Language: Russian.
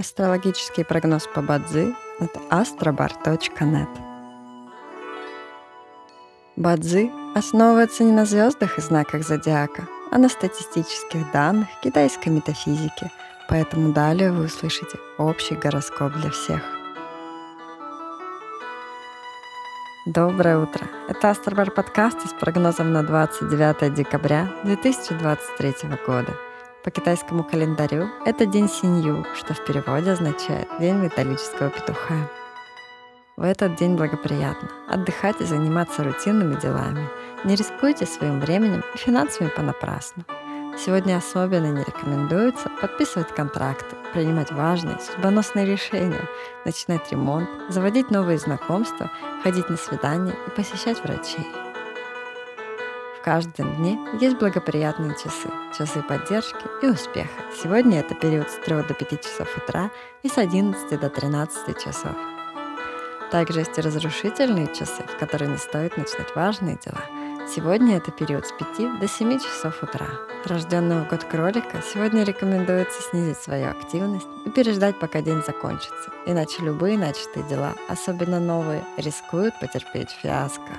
Астрологический прогноз по Бадзи от astrobar.net Бадзи основывается не на звездах и знаках зодиака, а на статистических данных китайской метафизики, поэтому далее вы услышите общий гороскоп для всех. Доброе утро! Это Астробар подкаст с прогнозом на 29 декабря 2023 года – по китайскому календарю это день Синью, что в переводе означает «день металлического петуха». В этот день благоприятно отдыхать и заниматься рутинными делами. Не рискуйте своим временем и финансами понапрасну. Сегодня особенно не рекомендуется подписывать контракты, принимать важные судьбоносные решения, начинать ремонт, заводить новые знакомства, ходить на свидания и посещать врачей. В каждом дне есть благоприятные часы, часы поддержки и успеха. Сегодня это период с 3 до 5 часов утра и с 11 до 13 часов. Также есть и разрушительные часы, в которые не стоит начинать важные дела. Сегодня это период с 5 до 7 часов утра. Рожденного год кролика сегодня рекомендуется снизить свою активность и переждать, пока день закончится. Иначе любые начатые дела, особенно новые, рискуют потерпеть фиаско.